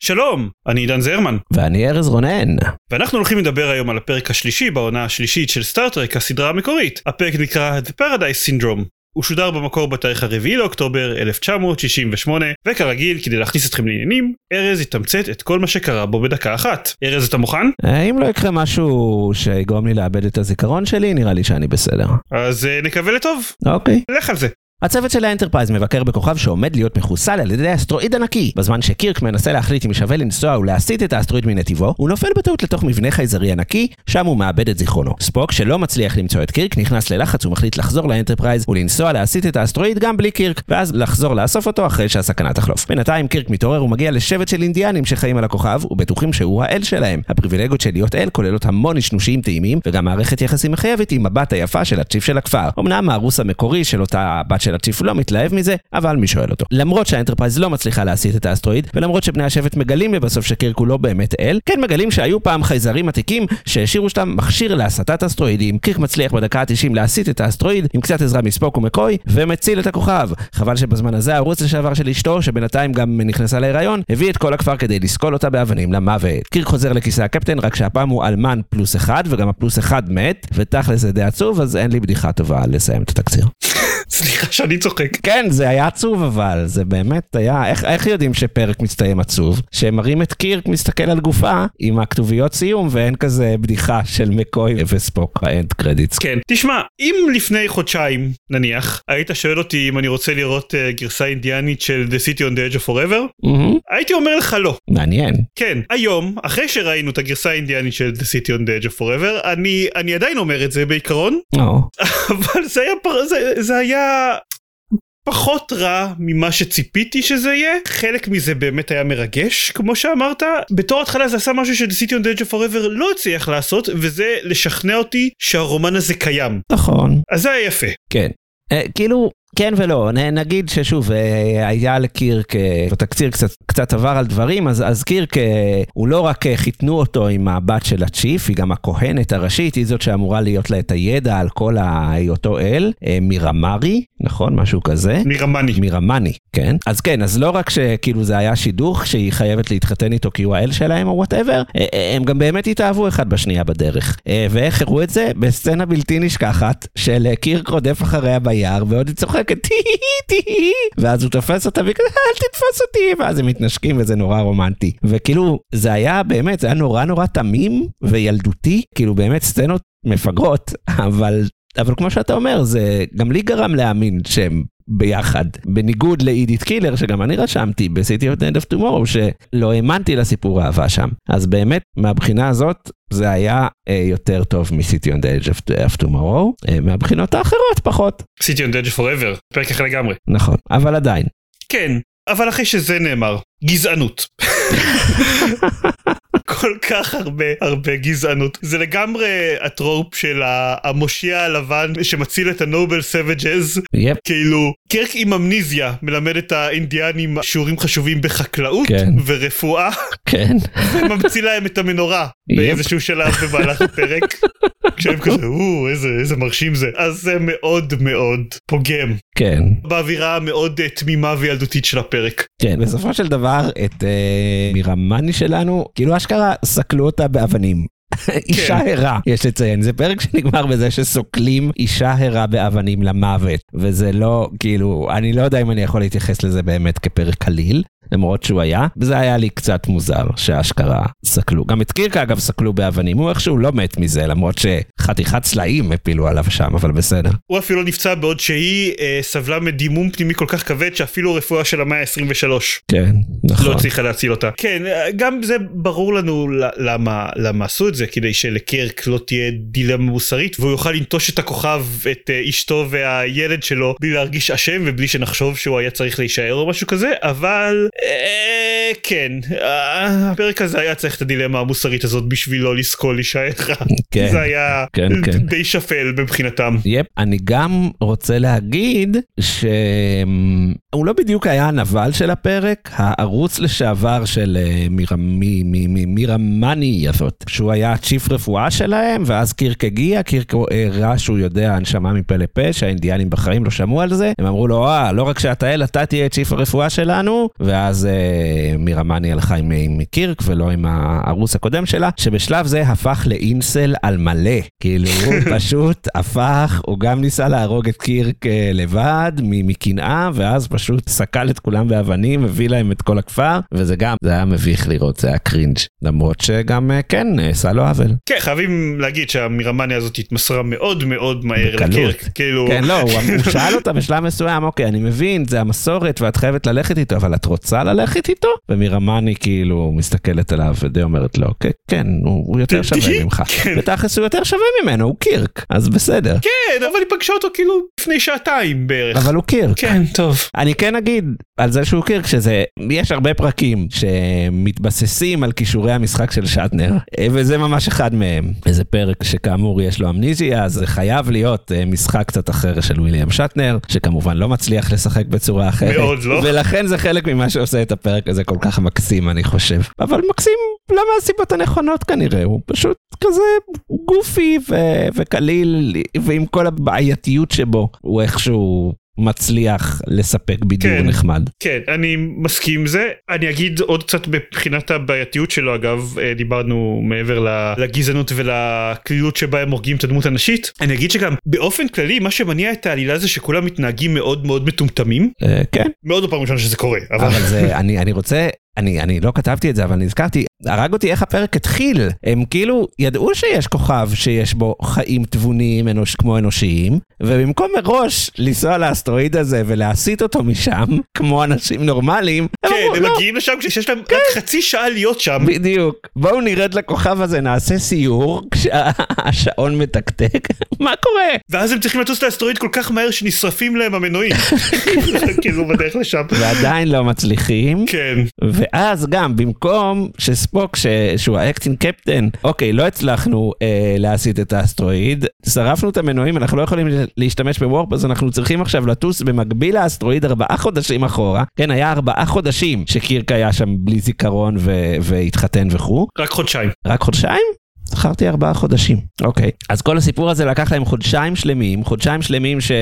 שלום, אני עידן זרמן. ואני ארז רונן. ואנחנו הולכים לדבר היום על הפרק השלישי בעונה השלישית של סטאר-טרק, הסדרה המקורית. הפרק נקרא The Paradise Syndrome. הוא שודר במקור בתאריך הרביעי לאוקטובר 1968, וכרגיל, כדי להכניס אתכם לעניינים, ארז יתמצת את כל מה שקרה בו בדקה אחת. ארז, אתה מוכן? אם לא יקרה משהו שיגרום לי לאבד את הזיכרון שלי, נראה לי שאני בסדר. אז uh, נקווה לטוב. אוקיי. לך על זה. הצוות של האנטרפרייז מבקר בכוכב שעומד להיות מחוסל על ידי אסטרואיד ענקי. בזמן שקירק מנסה להחליט אם שווה לנסוע ולהסיט את האסטרואיד מנתיבו, הוא נופל בטעות לתוך מבנה חייזרי ענקי, שם הוא מאבד את זיכרונו. ספוק, שלא מצליח למצוא את קירק, נכנס ללחץ ומחליט לחזור לאנטרפרייז ולנסוע להסיט את האסטרואיד גם בלי קירק, ואז לחזור לאסוף אותו אחרי שהסכנה תחלוף. בינתיים קירק מתעורר ומגיע לשבט של אינדיאנים שחיים על הכוכב, של הצ'יף לא מתלהב מזה, אבל מי שואל אותו. למרות שהאנטרפרייז לא מצליחה להסיט את האסטרואיד, ולמרות שבני השבט מגלים לבסוף שקירק הוא לא באמת אל, כן מגלים שהיו פעם חייזרים עתיקים שהשאירו שם מכשיר להסטת אסטרואידים. קירק מצליח בדקה ה-90 להסיט את האסטרואיד עם קצת עזרה מספוק ומקוי, ומציל את הכוכב. חבל שבזמן הזה הארוס לשעבר של אשתו, שבינתיים גם נכנסה להיריון, הביא את כל הכפר כדי לסקול אותה באבנים למוות. קירק חוזר לכיסא הקפטן, רק שהפעם הוא אלמן פלוס אחד, וגם הפלוס אחד מת, ותכל'ס זה די עצוב, אז אין לי בדיחה טובה לסיים את התקציר. סליחה שאני צוחק. כן, זה היה עצוב אבל, זה באמת היה, איך, איך יודעים שפרק מסתיים עצוב? שמראים את קירק מסתכל על גופה עם הכתוביות סיום ואין כזה בדיחה של מקוי וספוק האנד קרדיטס. כן, תשמע, אם לפני חודשיים, נניח, היית שואל אותי אם אני רוצה לראות uh, גרסה אינדיאנית של The City on the Edge of Forever, Mm-hmm. הייתי אומר לך לא. מעניין. כן, היום, אחרי שראינו את הגרסה האינדיאנית של The City on the Edge of Forever, אני, אני עדיין אומר את זה בעיקרון, או, אבל זה היה, פר... זה, זה היה פחות רע ממה שציפיתי שזה יהיה. חלק מזה באמת היה מרגש, כמו שאמרת. בתור התחלה זה עשה משהו City on the Edge of Forever לא הצליח לעשות, וזה לשכנע אותי שהרומן הזה קיים. נכון. אז זה היה יפה. כן. אה, כאילו, כן ולא, נגיד ששוב, אה, היה לקירק, אה, בתקציר קצת, קצת עבר על דברים, אז, אז קירק, אה, הוא לא רק אה, חיתנו אותו עם הבת של הצ'יף, היא גם הכהנת הראשית, היא זאת שאמורה להיות לה את הידע על כל היותו אל, אה, מירמרי, נכון? משהו כזה. מרמני. מירמני, כן. אז כן, אז לא רק שכאילו זה היה שידוך שהיא חייבת להתחתן איתו כי הוא האל שלהם או whatever, הם גם באמת התאהבו אחד בשנייה בדרך. אה, ואיך הראו את זה? בסצנה בלתי נשכחת של אה, קירק רודף אחריה ביער, ועוד היא צוחקת טי-טי-טי, ואז הוא תופס אותה וכזה אל תתפוס אותי, ואז הם מתנשקים וזה נורא רומנטי. וכאילו, זה היה באמת, זה היה נורא נורא תמים וילדותי, כאילו באמת סצנות מפגרות, אבל אבל כמו שאתה אומר, זה גם לי גרם להאמין שהם ביחד. בניגוד לאידית קילר, שגם אני רשמתי ב-City of the End of Tomorrow, שלא האמנתי לסיפור האהבה שם. אז באמת, מהבחינה הזאת, זה היה אה, יותר טוב מ-City on the Edge of, of Tomorrow, אה, מהבחינות האחרות פחות. City on the Edge Forever, פרק אחר לגמרי. נכון, אבל עדיין. כן, אבל אחרי שזה נאמר, גזענות. כל כך הרבה הרבה גזענות. זה לגמרי הטרופ של המושיע הלבן שמציל את הנובל סווג'ז יפ, כאילו קירק עם אמניזיה מלמד את האינדיאנים שיעורים חשובים בחקלאות כן. ורפואה כן. וממציא להם את המנורה. באיזשהו שלב במהלך הפרק כשהם כזה או איזה איזה מרשים זה אז זה מאוד מאוד פוגם כן. באווירה המאוד אה, תמימה וילדותית של הפרק. כן, בסופו של דבר, את אה, מירמני שלנו, כאילו אשכרה סקלו אותה באבנים. אישה הרה, יש לציין, זה פרק שנגמר בזה שסוקלים אישה הרה באבנים למוות, וזה לא, כאילו, אני לא יודע אם אני יכול להתייחס לזה באמת כפרק קליל, למרות שהוא היה, וזה היה לי קצת מוזר שאשכרה סקלו. גם את קירקה אגב סקלו באבנים, הוא איכשהו לא מת מזה, למרות שחתיכת סלעים הפילו עליו שם, אבל בסדר. הוא אפילו נפצע בעוד שהיא אה, סבלה מדימום פנימי כל כך כבד שאפילו רפואה של המאה ה-23 כן, נכון. לא הצליחה להציל אותה. כן, אה, גם זה ברור לנו למה, למה עשו את זה, כדי שלקירק לא תהיה דילמה מוסרית והוא יוכל לנטוש את הכוכב, את אה, אשתו והילד שלו בלי להרגיש אשם ובלי שנחשוב שהוא היה צריך להישאר או משהו כזה, אבל... אה, כן, אה, הפרק הזה היה צריך את הדילמה המוסרית הזאת בשביל לא לסקול אחד. כן, זה היה כן, כן. די שפל מבחינתם. יפ, אני גם רוצה להגיד שהוא לא בדיוק היה הנבל של הפרק, הערוץ לשעבר של אה, מירה- מי- מי- מי- מירה מאני הזאת, שהוא היה הצ'יף רפואה שלהם, ואז קירק הגיע, קירק הראה שהוא יודע הנשמה מפה לפה, שהאינדיאנים בחיים לא שמעו על זה, הם אמרו לו, אה, לא רק שאתה אל, אתה תהיה צ'יף הרפואה שלנו, ואז אה, מירה מאני הלכה עם, עם קירק ולא עם הערוץ הקודם שלה, שבשלב זה הפך לאינסל על מלא, כאילו הוא פשוט הפך, הוא גם ניסה להרוג את קירק אה, לבד, מקנאה, ואז פשוט סקל את כולם באבנים, הביא להם את כל הכפר, וזה גם, זה היה מביך לראות, זה היה קרינג', למרות שגם, אה, כן, נעשה לו עוול. כן, חייבים להגיד שהמירמניה הזאת התמסרה מאוד מאוד מהר. לקירק. כאילו, כן, לא, הוא, הוא שאל אותה בשלב מסוים, אוקיי, אני מבין, זה המסורת ואת חייבת ללכת איתו, אבל את רוצה ללכת איתו? ומירמני כאילו מסתכלת עליו ודי אומרת לו, "כן, כן, הוא, יותר שווה ממך. כן. ותכלס הוא יותר שווה ממנו, הוא קירק, אז בסדר. כן, אבל היא פגשה אותו כאילו לפני שעתיים בערך. אבל הוא קירק. כן, טוב. אני כן אגיד על זה שהוא קירק שזה, יש הרבה פרקים שמתבססים על כישורי המשחק של שטנר, אה, וזה ממש אחד מהם. איזה פרק שכאמור יש לו אמניזיה, אז זה חייב להיות אה, משחק קצת אחר של וויליאם שטנר, שכמובן לא מצליח לשחק בצורה אחרת. מאוד לא. ולכן זה חלק ממה שעושה את הפרק הזה כל כך מקסים, אני חושב. אבל מקסים לא מהסיבות הנכונות כנראה, הוא פשוט כזה גופי ו- וקליל, ועם כל הבעייתיות שבו, הוא איכשהו מצליח לספק בידור כן. נחמד. כן, אני מסכים עם זה. אני אגיד עוד קצת מבחינת הבעייתיות שלו, אגב, אה, דיברנו מעבר לגזענות ולקלילות שבה הם הורגים את הדמות הנשית. אני אגיד שגם באופן כללי, מה שמניע את העלילה זה שכולם מתנהגים מאוד מאוד מטומטמים. אה, כן, מאוד לא פעם ראשונה שזה קורה, אבל... אבל זה, אני, אני רוצה, אני, אני לא כתבתי את זה, אבל נזכרתי, הרג אותי איך הפרק התחיל. הם כאילו ידעו שיש כוכב שיש בו חיים תבוניים אנוש, כמו אנושיים, ובמקום מראש לנסוע לאסטרואיד הזה ולהסיט אותו משם, כמו אנשים נורמליים, כן, הם לא, מגיעים לשם כשיש להם רק חצי שעה להיות שם. בדיוק. בואו נרד לכוכב הזה, נעשה סיור, כשהשעון מתקתק, מה קורה? ואז הם צריכים לטוס לאסטרואיד כל כך מהר שנשרפים להם המנועים. כאילו בדרך לשם. ועדיין לא מצליחים. כן. ואז גם במקום שספוק. שהוא ה acting captain אוקיי לא הצלחנו אה, להסיט את האסטרואיד שרפנו את המנועים אנחנו לא יכולים להשתמש ב warp אז אנחנו צריכים עכשיו לטוס במקביל לאסטרואיד ארבעה חודשים אחורה כן היה ארבעה חודשים שקירק היה שם בלי זיכרון ו... והתחתן וכו' רק חודשיים. רק חודשיים? זכרתי ארבעה חודשים. אוקיי. אז כל הסיפור הזה לקח להם חודשיים שלמים, חודשיים שלמים ש...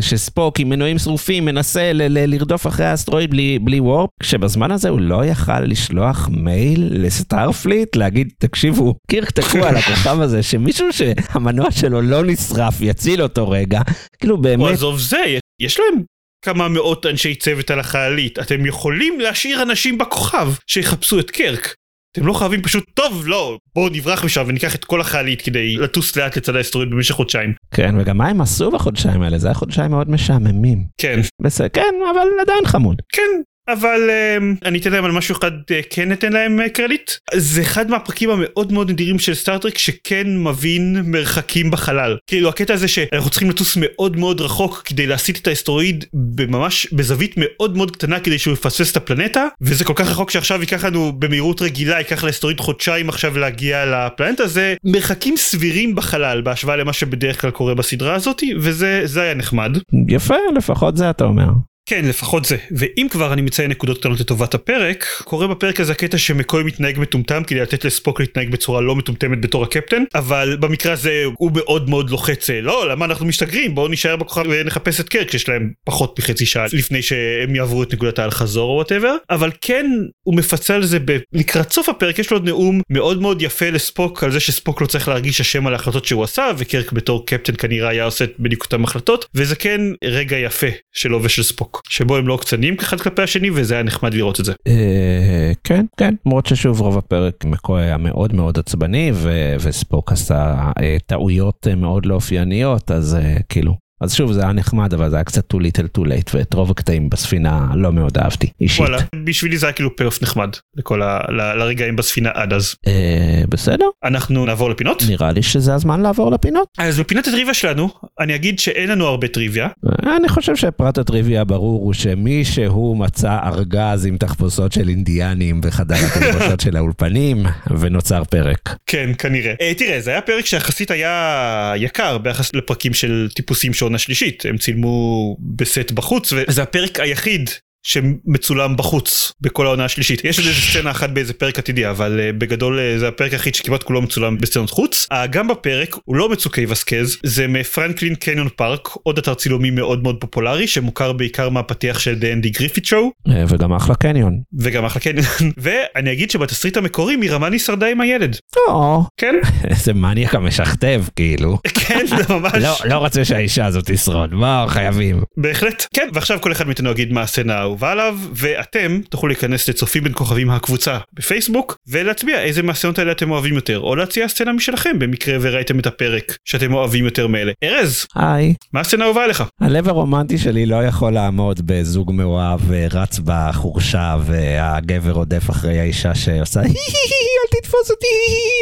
שספוק עם מנועים שרופים מנסה ל... ל... לרדוף אחרי האסטרואיד בלי, בלי וורפ, כשבזמן הזה הוא לא יכל לשלוח מייל לסטארפליט, להגיד, תקשיבו, קירק תקוע על הכוכב הזה, שמישהו שהמנוע שלו לא נשרף יציל אותו רגע, כאילו באמת, עזוב זה, יש להם כמה מאות אנשי צוות על החיילית. אתם יכולים להשאיר אנשים בכוכב שיחפשו את קרק. אתם לא חייבים פשוט, טוב, לא, בואו נברח משם וניקח את כל החיילית כדי לטוס לאט לצד האסטרואיד במשך חודשיים. כן, וגם מה הם עשו בחודשיים האלה? זה היה חודשיים מאוד משעממים. כן, בסדר, כן, אבל עדיין חמוד. כן. אבל um, אני אתן להם על משהו אחד uh, כן ניתן להם uh, קרדיט זה אחד מהפרקים המאוד מאוד נדירים של סטארטרק שכן מבין מרחקים בחלל כאילו הקטע הזה שאנחנו צריכים לטוס מאוד מאוד רחוק כדי להסיט את האסטרואיד בממש בזווית מאוד מאוד קטנה כדי שהוא יפספס את הפלנטה וזה כל כך רחוק שעכשיו ייקח לנו במהירות רגילה ייקח לאסטרואיד חודשיים עכשיו להגיע לפלנטה זה מרחקים סבירים בחלל בהשוואה למה שבדרך כלל קורה בסדרה הזאתי וזה זה היה נחמד. יפה, לפחות זה אתה אומר. כן, לפחות זה. ואם כבר אני מציין נקודות קטנות לטובת הפרק, קורה בפרק הזה הקטע שמקוי מתנהג מטומטם כדי לתת לספוק להתנהג בצורה לא מטומטמת בתור הקפטן, אבל במקרה הזה הוא מאוד מאוד לוחץ, לא, למה אנחנו משתגרים? בואו נישאר בכוכב ונחפש את קירק, שיש להם פחות מחצי שעה לפני שהם יעברו את נקודת האל חזור או whatever, אבל כן, הוא מפצה על זה. לקראת סוף הפרק, יש לו עוד נאום מאוד מאוד יפה לספוק על זה שספוק לא צריך להרגיש אשם על ההחלטות שהוא עשה, וקירק בתור קפטן כנראה היה עושה בדיוק אותם החלטות, וזה כן רגע יפה שלו ושל ספוק. שבו הם לא קצנים אחד כלפי השני וזה היה נחמד לראות את זה. אה, כן, כן, למרות ששוב רוב הפרק מקוי היה מאוד מאוד עצבני וספוק עשה אה, טעויות מאוד לא אופייניות, אז אה, כאילו. אז שוב זה היה נחמד אבל זה היה קצת too little too late ואת רוב הקטעים בספינה לא מאוד אהבתי אישית. וואלה בשבילי זה היה כאילו פי-אוף נחמד לכל ה... ל- לרגעים בספינה עד אז. אה, בסדר, אנחנו נעבור לפינות. נראה לי שזה הזמן לעבור לפינות. אז בפינת הטריוויה שלנו אני אגיד שאין לנו הרבה טריוויה. אני חושב שפרט הטריוויה ברור הוא שמישהו מצא ארגז עם תחפושות של אינדיאנים בחדר התחפושות של האולפנים, ונוצר פרק. כן, כנראה. אה, תראה, זה היה פרק שיחסית היה יקר ביחס לפרקים טיפוסיים של עונה שלישית. הם צילמו בסט בחוץ, וזה הפרק היחיד שמצולם בחוץ בכל העונה השלישית. יש איזה סצנה אחת באיזה פרק עתידי אבל uh, בגדול uh, זה הפרק היחיד שכמעט כולו מצולם בסצנות חוץ. Uh, גם בפרק הוא לא מצוקי וסקז זה מ-Franklin Canyon Park עוד אתר צילומי מאוד מאוד פופולרי שמוכר בעיקר מהפתיח של The Andy Griffith Show. וגם אחלה קניון. וגם אחלה קניון ואני אגיד שבתסריט המקורי מירמני שרדה עם הילד. או. כן. איזה מניאק המשכתב כאילו. כן זה ממש. לא, לא רוצה שהאישה הזאת תשרוד מה חייבים. בהחלט. כן ועכשיו כל אחד מאיתנו יגיד מה הסצנה האהובה עליו ואתם תוכלו להיכנס לצופים בין כוכבים הקבוצה בפייסבוק ולהצביע איזה מהסצנות האלה אתם אוהבים יותר או להציע סצנה משלכם במקרה וראיתם את הפרק שאתם אוהבים יותר מאלה. ארז, היי. מה הסצנה האהובה עליך? הלב הרומנטי שלי לא יכול לעמוד בזוג מאוהב רץ בחורשה והגבר רודף אחרי האישה שעושה אל תתפוס אותי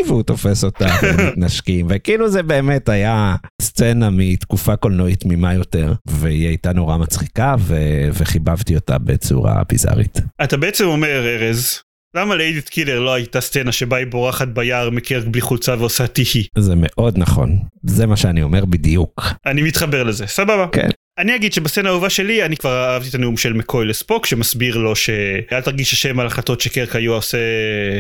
והוא תופס אותה ומתנשקים וכאילו זה באמת היה סצנה מתקופה קולנועית תמימה יותר והיא הייתה נורא מצחיקה ו- וחיבבתי אותה בצורה ביזארית. אתה בעצם אומר ארז למה לאידית קילר לא הייתה סצנה שבה היא בורחת ביער מקרק בלי חולצה ועושה תיהי? זה מאוד נכון זה מה שאני אומר בדיוק. אני מתחבר לזה סבבה. כן. אני אגיד שבסצנה האהובה שלי אני כבר אהבתי את הנאום של מקוי לספוק שמסביר לו שאל תרגיש השם על החלטות שקרק היו עושה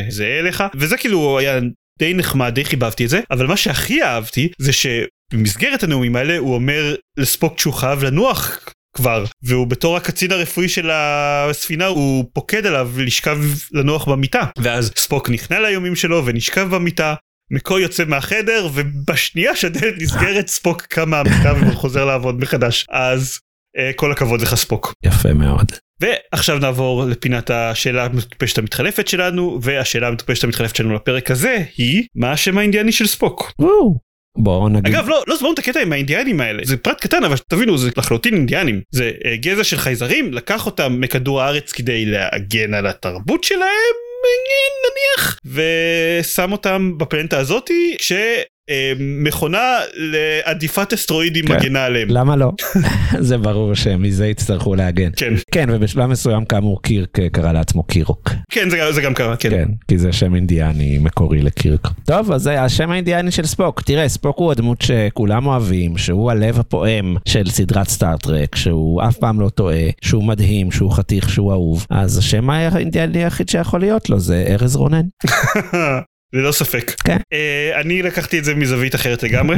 זה אליך וזה כאילו היה די נחמד די חיבבתי את זה אבל מה שהכי אהבתי זה שבמסגרת הנאומים האלה הוא אומר לספוק שהוא חייב לנוח כבר והוא בתור הקצין הרפואי של הספינה הוא פוקד עליו לשכב לנוח במיטה ואז ספוק נכנע ליומים שלו ונשכב במיטה. מקוי יוצא מהחדר ובשנייה שהדלת נסגרת ספוק קם מהמיטה וחוזר לעבוד מחדש אז uh, כל הכבוד לך ספוק. יפה מאוד. ועכשיו נעבור לפינת השאלה המטופשת המתחלפת שלנו והשאלה המטופשת המתחלפת שלנו לפרק הזה היא מה השם האינדיאני של ספוק. וואו. בואו נגיד. אגב לא לא זוכרים את הקטע עם האינדיאנים האלה זה פרט קטן אבל תבינו זה לחלוטין אינדיאנים זה uh, גזע של חייזרים לקח אותם מכדור הארץ כדי להגן על התרבות שלהם נניח ושם אותם בפלנטה הזאתי. מכונה לעדיפת אסטרואידים כן. מגנה עליהם. למה לא? זה ברור שמזה יצטרכו להגן. כן. כן, ובשלב מסוים כאמור קירק קרא לעצמו קירוק. כן זה, זה גם קרה כן. כן, כי זה שם אינדיאני מקורי לקירק. טוב, אז זה השם האינדיאני של ספוק. תראה, ספוק הוא הדמות שכולם אוהבים, שהוא הלב הפועם של סדרת סטארט-טרק, שהוא אף פעם לא טועה, שהוא מדהים, שהוא חתיך, שהוא אהוב. אז השם האינדיאני היחיד שיכול להיות לו זה ארז רונן. ללא ספק. כן. Uh, אני לקחתי את זה מזווית אחרת לגמרי.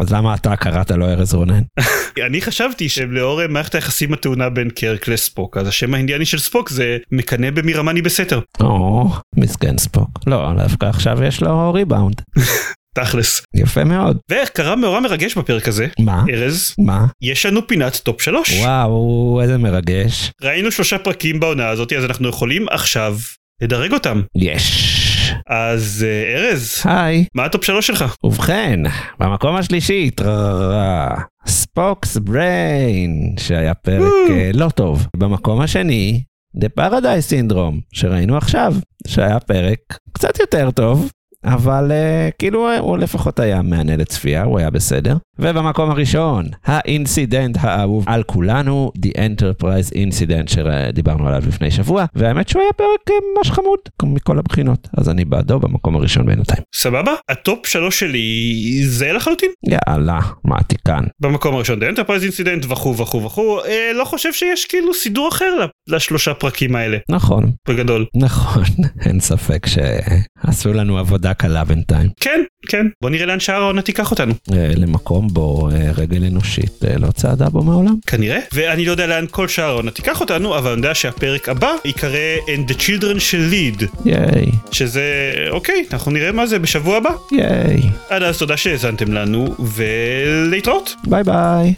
אז למה אתה קראת לו ארז רונן? אני חשבתי שלאור מערכת היחסים הטעונה בין קרק לספוק אז השם האינדיאני של ספוק זה מקנא במירמני בסתר. או, מסכן ספוק. לא, דווקא עכשיו יש לו ריבאונד. תכלס. יפה מאוד. וקרה מאורע מרגש בפרק הזה. מה? ארז. מה? יש לנו פינת טופ שלוש. וואו, איזה מרגש. ראינו שלושה פרקים בעונה הזאת אז אנחנו יכולים עכשיו לדרג אותם. יש. אז uh, ארז. היי. מה הטופ שלוש שלך? ובכן, במקום השלישי, Spock's Brain, שהיה פרק uh, לא טוב. במקום השני, The Paradise Syndrome, שראינו עכשיו, שהיה פרק קצת יותר טוב. אבל uh, כאילו הוא לפחות היה מהנה לצפייה, הוא היה בסדר. ובמקום הראשון, ה incident האהוב על כולנו, The Enterprise Incident שדיברנו עליו לפני שבוע, והאמת שהוא היה פרק ממש חמוד מכל הבחינות, אז אני בעדו במקום הראשון בינתיים. סבבה? הטופ שלוש שלי זה לחלוטין. יאללה, מה תיקן. במקום הראשון The Enterprise Incident וכו' וכו' וכו', אה, לא חושב שיש כאילו סידור אחר לשלושה פרקים האלה. נכון. בגדול. נכון, אין ספק שעשו לנו עבודה קלה בינתיים. כן, כן. בוא נראה לאן שאר העונה תיקח אותנו. אה, למקום בו אה, רגל אנושית אה, לא צעדה בו מעולם. כנראה. ואני לא יודע לאן כל שאר העונה תיקח אותנו, אבל אני יודע שהפרק הבא ייקרא And the Children Shall Lead. ייי. שזה, אוקיי, אנחנו נראה מה זה בשבוע הבא. ייי. עד אז תודה שהאזנתם לנו, ולהתראות. ביי ביי.